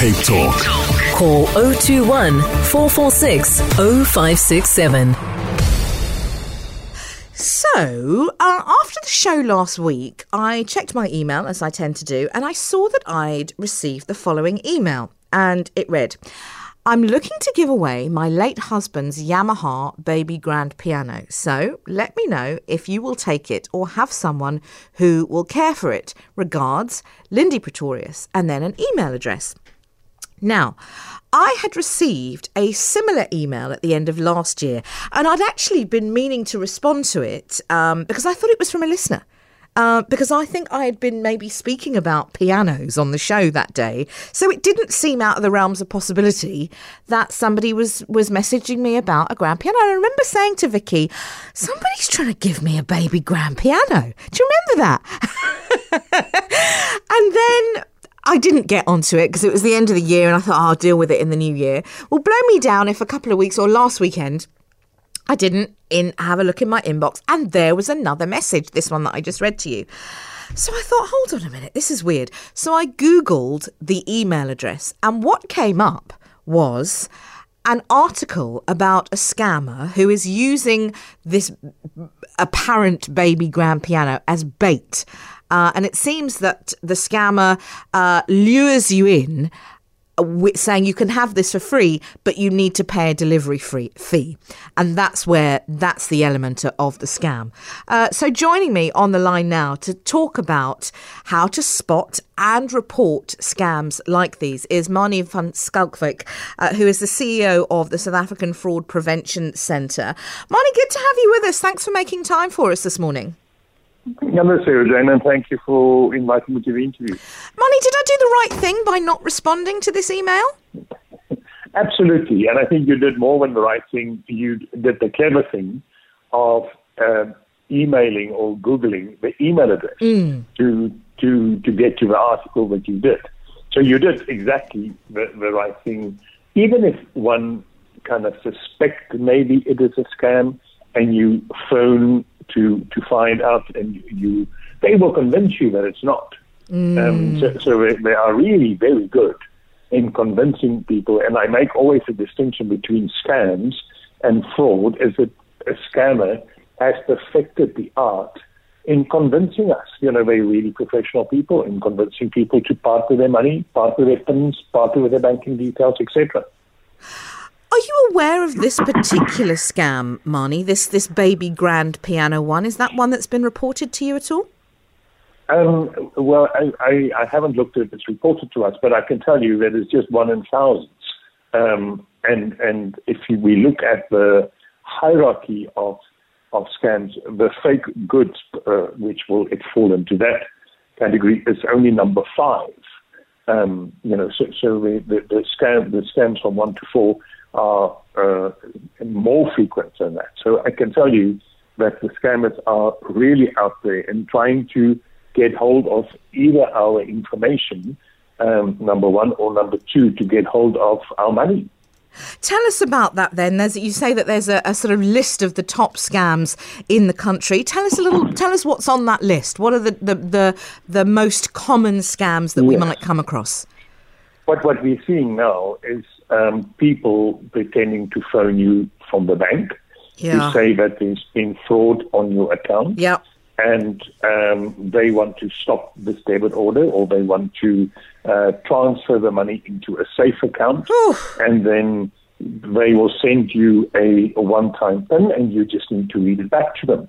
Cape Talk. Call 021 446 0567. So, uh, after the show last week, I checked my email, as I tend to do, and I saw that I'd received the following email. And it read I'm looking to give away my late husband's Yamaha baby grand piano. So, let me know if you will take it or have someone who will care for it. Regards, Lindy Pretorius, and then an email address. Now, I had received a similar email at the end of last year, and I'd actually been meaning to respond to it um, because I thought it was from a listener. Uh, because I think I had been maybe speaking about pianos on the show that day, so it didn't seem out of the realms of possibility that somebody was was messaging me about a grand piano. I remember saying to Vicky, "Somebody's trying to give me a baby grand piano." Do you remember that? and then I didn't get onto it because it was the end of the year and I thought oh, I'll deal with it in the new year. Well, blow me down if a couple of weeks or last weekend I didn't in have a look in my inbox and there was another message, this one that I just read to you. So I thought, hold on a minute, this is weird. So I Googled the email address and what came up was an article about a scammer who is using this apparent baby grand piano as bait uh, and it seems that the scammer uh, lures you in uh, saying you can have this for free, but you need to pay a delivery free fee, and that's where that's the element of the scam. Uh, so, joining me on the line now to talk about how to spot and report scams like these is Manie van Schalkwyk, uh, who is the CEO of the South African Fraud Prevention Centre. Manie, good to have you with us. Thanks for making time for us this morning. Namaste, Jane, and thank you for inviting me to the interview. Manie, did I do the right thing by not responding to this email? Absolutely, and I think you did more than the right thing. You did the clever thing of um, emailing or googling the email address mm. to to to get to the article that you did. So you did exactly the, the right thing, even if one kind of suspect maybe it is a scam, and you phone to to find out, and you they will convince you that it's not. Mm. Um, so, so they are really very good in convincing people. And I make always a distinction between scams and fraud. Is that a scammer has perfected the art in convincing us. You know, they're really professional people in convincing people to part with their money, part with their pins, part with their banking details, etc. Are you aware of this particular scam, Manie? This this baby grand piano one is that one that's been reported to you at all? Um, well, I, I, I, haven't looked at it's reported to us, but I can tell you that it's just one in thousands. Um, and and if we look at the hierarchy of of scams, the fake goods, uh, which will it fall into that category, is only number five. Um, you know, so, so the, the, the scam the scams from one to four are uh, more frequent than that. So I can tell you that the scammers are really out there and trying to get hold of either our information, um, number one, or number two, to get hold of our money. Tell us about that then. There's, you say that there's a, a, sort of list of the top scams in the country. Tell us a little. tell us what's on that list. What are the the the, the most common scams that yes. we might come across? What what we're seeing now is um, people pretending to phone you from the bank yeah. to say that there's been fraud on your account. Yeah. And um, they want to stop this debit order or they want to uh, transfer the money into a safe account. And then they will send you a, a one time PIN and you just need to read it back to them.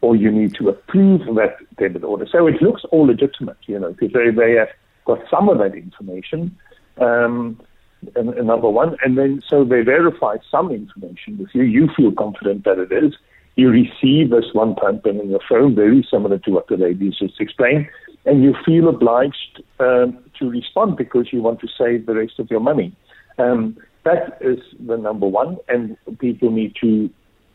Or you need to approve that debit order. So it looks all legitimate, you know, because they, they have got some of that information. Um, number one, and then so they verify some information with you. You feel confident that it is. You receive this one-time pin in your phone, very similar to what the ladies just explained, and you feel obliged um, to respond because you want to save the rest of your money. Um, that is the number one, and people need to,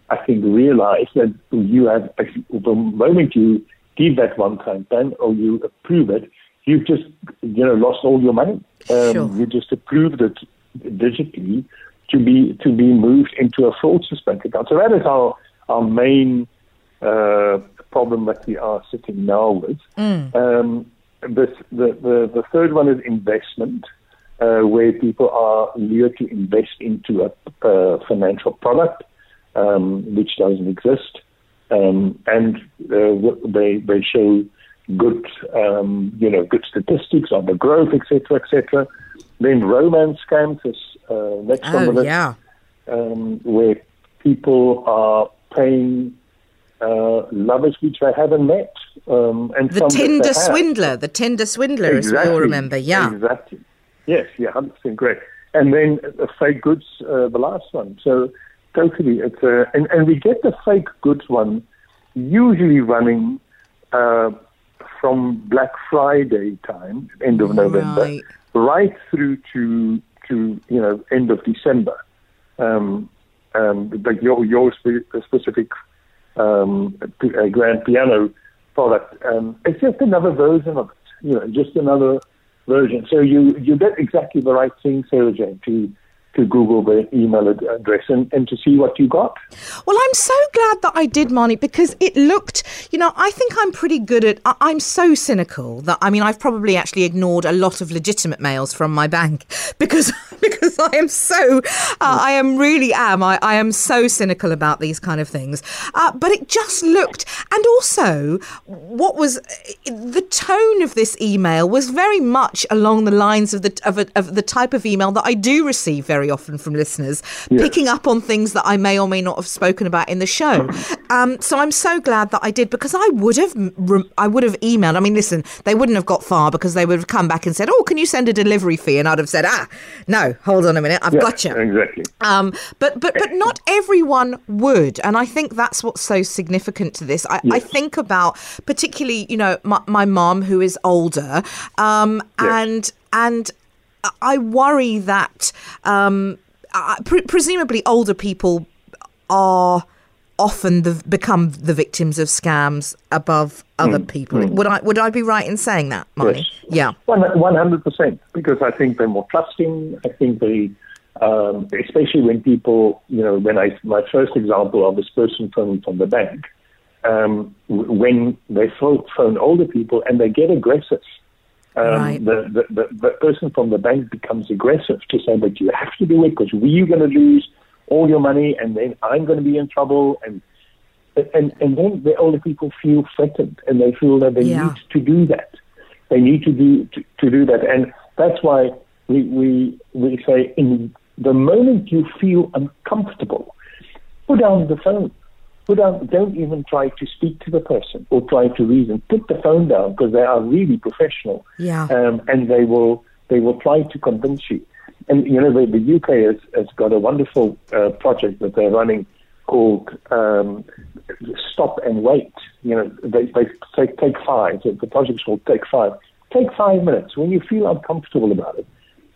I think, realize that you have the moment you give that one-time pin or you approve it, you've just you know lost all your money. Um, sure. You just approved it digitally to be to be moved into a fraudster's bank account. So that is our our main uh, problem that we are sitting now with. Mm. Um, this, the, the the third one is investment. uh, where people are lured to invest into a, a financial product um, which doesn't exist, um, and uh, they they show good um, you know good statistics on the growth, etc., etc. Then romance scams is uh, next oh, on the list, yeah. um, where people are paying uh, lovers which they haven't met. Um, and The Tinder swindler, the Tinder swindler, as we all remember. Yeah. Exactly. Yes, yeah, hundred percent great. And then uh, fake goods, uh, the last one. So totally, it's uh, and and we get the fake goods one usually running uh, from Black Friday time, end of November, Right. right through to to you know end of December. Um, um, like your your spe- specific um, p- uh, grand piano product. Um, it's just another version of it, you know, just another version. So you you get exactly the right thing, Sara-Jayne, to to Google the email address and, and to see what you got. Well, I'm so glad that I did, Manie, because it looked, you know, I think I'm pretty good at, I- I'm so cynical that, I mean, I've probably actually ignored a lot of legitimate mails from my bank because, because I am so, uh, I am really am, I, I am so cynical about these kind of things. Uh, but it just looked, and also what was, the tone of this email was very much along the lines of the, of, a, of the type of email that I do receive very often from listeners, picking up on things that I may or may not have spoken about in the show. Um, so I'm so glad that I did because I would have I would have emailed. I mean, listen, they wouldn't have got far because they would have come back and said, "Oh, can you send a delivery fee?" And I'd have said, "Ah, no, hold on a minute, I've Yeah, got you." Exactly. Um, but but but not everyone would, and I think that's what's so significant to this. I, I think about particularly, you know, my, my mom who is older, um, Yes. and and I worry that um, I, pre- presumably older people are often the, become the victims of scams above other people. Would I would I be right in saying that, Manie? Yes. Yeah. One hundred percent, because I think they're more trusting. I think they, um, especially when people, you know, when I my first example of this person from from the bank, um, when they phone, phone older people and they get aggressive. Um, Right. the, the, the, the person from the bank becomes aggressive to say, but you have to do it because we're going to lose all your money and then I'm going to be in trouble. And and and then the older people feel threatened and they feel that they Yeah. need to do that. They need to do to, to do that, and that's why we we we say in the moment you feel uncomfortable, put down the phone. Put down. Don't even try to speak to the person or try to reason. Put the phone down because they are really professional. Yeah. Um, and they will they will try to convince you. And you know the, the UK has, has got a wonderful uh, project that they're running called um, Stop and Wait. You know they, they say take five. The the project's called Take Five. Take five minutes when you feel uncomfortable about it.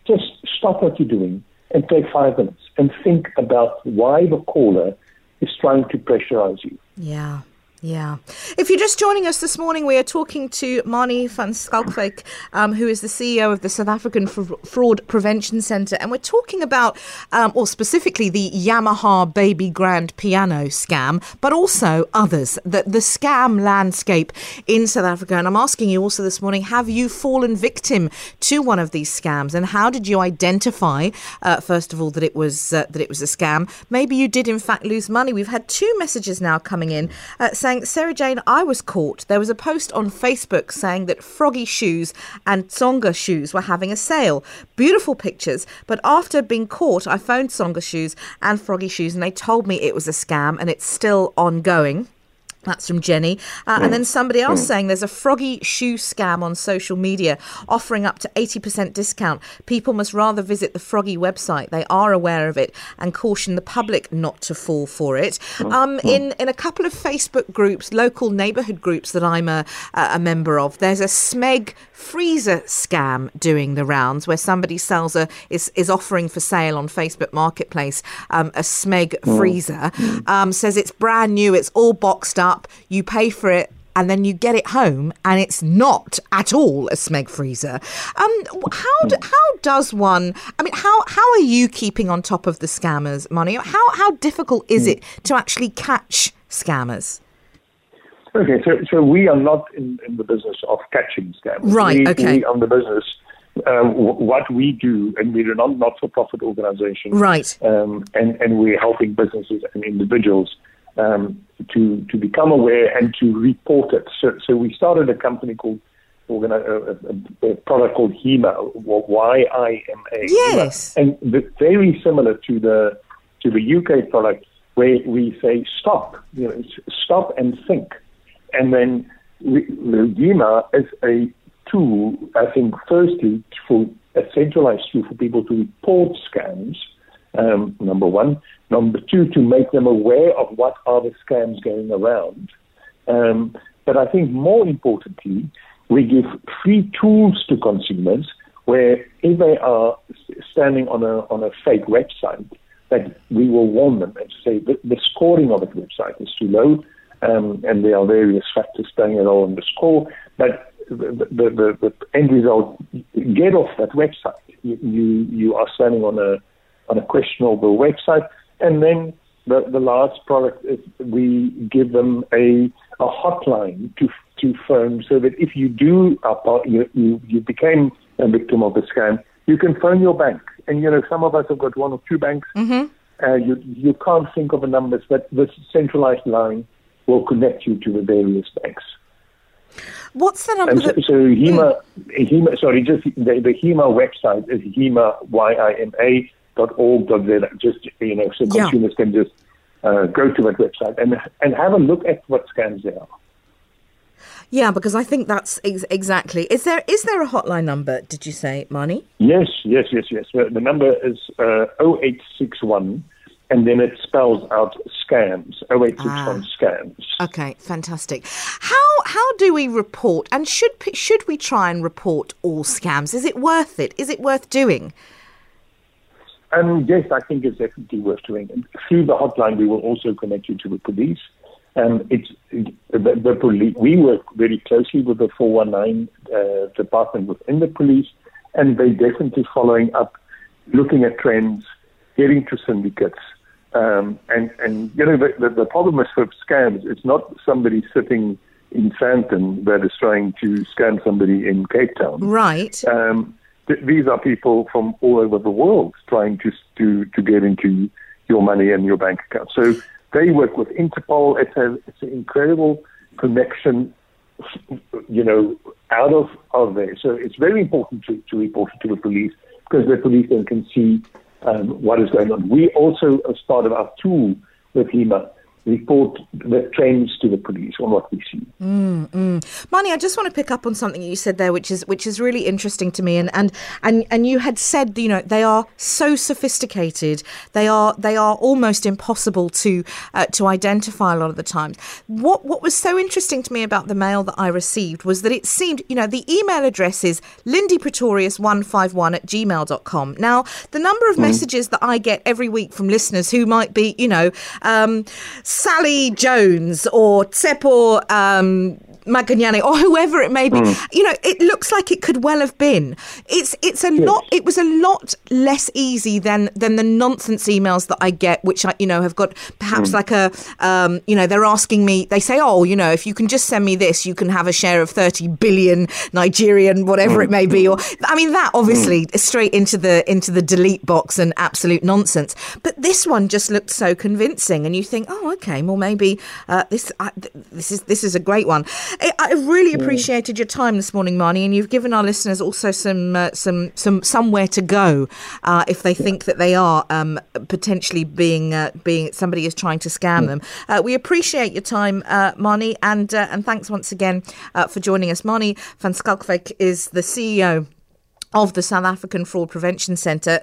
Just stop what you're doing and take five minutes and think about why the caller is trying to pressurize you. Yeah. Yeah. If you're just joining us this morning, we are talking to Manie van Schalkwyk, um, who is the CEO of the South African Fraud Prevention Centre. And we're talking about, um, or specifically, the Yamaha Baby Grand piano scam, but also others, the, the scam landscape in South Africa. And I'm asking you also this morning have you fallen victim to one of these scams? And how did you identify, uh, first of all, that it was uh, that it was a scam? Maybe you did, in fact, lose money. We've had two messages now coming in uh, saying, Sara-Jayne, I was caught. There was a post on Facebook saying that Froggie Shoes and Tsonga Shoes were having a sale. Beautiful pictures, but after being caught, I phoned Tsonga Shoes and Froggie Shoes and they told me it was a scam and it's still ongoing. That's from Jenny. Uh, and then somebody else saying there's a Froggie shoe scam on social media offering up to 80% discount. People must rather visit the Froggie website. They are aware of it and caution the public not to fall for it. Um, in, in a couple of Facebook groups, local neighbourhood groups that I'm a, a member of, there's a Smeg freezer scam doing the rounds where somebody sells a is, is offering for sale on Facebook Marketplace um, a Smeg freezer. Um, says it's brand new, it's all boxed up. You pay for it. And then you get it home, and it's not at all a Smeg freezer. Um, how do, how does one? I mean, how how are you keeping on top of the scammers, Manie? How how difficult is it to actually catch scammers? Okay, so so we are not in, in the business of catching scammers. Right, We, okay. We are in the business uh, w- what we do, and we're a not-for-profit organization, Right. Um, and and we're helping businesses and individuals um, to to become aware and to report it. So so we started a company called organi- a, a, uh, uh, uh, a product called Yima, Y I M A. Yes. and the, very similar to the to the UK product, where we say stop, you know, stop and think, and then we, the Yima is a tool, I think, firstly for a centralized tool for people to report scams. Um, number one, number two, to make them aware of what are the scams going around. Um, but I think more importantly, we give free tools to consumers where if they are standing on a on a fake website, that we will warn them and say that the scoring of a website is too low, um, and there are various factors playing a role in the score. But the, the, the, the end result, get off that website. You, you you are standing on a on a questionable website, and then the, the last product is we give them a, a hotline to to phone so that if you do uh, you, you you became a victim of a scam, you can phone your bank. And you know some of us have got one or two banks. Mm-hmm. Uh, you you can't think of the numbers, but this centralized line will connect you to the various banks. What's the number? And so, That, so Yima, Yima, sorry, just the, the Yima website is Yima, Y-I-M-A dot org dot Z. Just, you know, so Yeah. consumers can just uh, go to that website and, and have a look at what scams there are. yeah, because I think that's ex- exactly. Is there is there a hotline number? Did you say, Manie? Yes, yes, yes, yes. The, number is uh, 0861 and then it spells out scams, 0861 scams. Okay, fantastic. How how do we report? And should should we try and report all scams? Is it worth it? Is it worth doing? Um, yes, I think it's definitely worth doing. And through the hotline, we will also connect you to the police. Um, it's the, the police. We work very closely with the 419 uh, department within the police, and they're definitely following up, looking at trends, getting to syndicates. Um, and and you know the, the, the problem is with scams. It's not somebody sitting in Sandton that is trying to scam somebody in Cape Town Right. um, th- these are people from all over the world trying to to to get into your money and your bank account. So they work with Interpol. It's a it's an incredible connection, you know, out of of there. So it's very important to, to report it to the police because the police then can see um, what is going on. We also, as part of our tool with Yima, report the trends to the police on what we see. Manie, I just want to pick up on something you said there, which is which is really interesting to me, and and and and you had said, you know, they are so sophisticated, they are they are almost impossible to uh, to identify a lot of the times. What what was so interesting to me about the mail that I received was that it seemed, you know, the email address is lindypretorius151 at gmail.com. Now, the number of messages that I get every week from listeners who might be, you know, um, Sally Jones or Tsepo um, Maganyane or whoever it may be. You know, it looks like it could well have been. It's it's a lot. It was a lot less easy than than the nonsense emails that I get, which I you know have got perhaps like a um, you know they're asking me. They say, oh, you know, if you can just send me this, you can have a share of thirty billion Nigerian whatever it may be. Or I mean that obviously is straight into the into the delete box and absolute nonsense. But this one just looked so convincing, and you think, oh, okay, well maybe uh, this uh, th- this is this is a great one. I, I really appreciated your time this morning, Manie, and you've given our listeners also some uh, some some somewhere to go uh, if they think that they are um, potentially being uh, being somebody is trying to scam them. Uh, we appreciate your time, uh, Manie, and uh, and thanks once again uh, for joining us. Manie van Schalkwyk is the CEO of the South African Fraud Prevention Centre.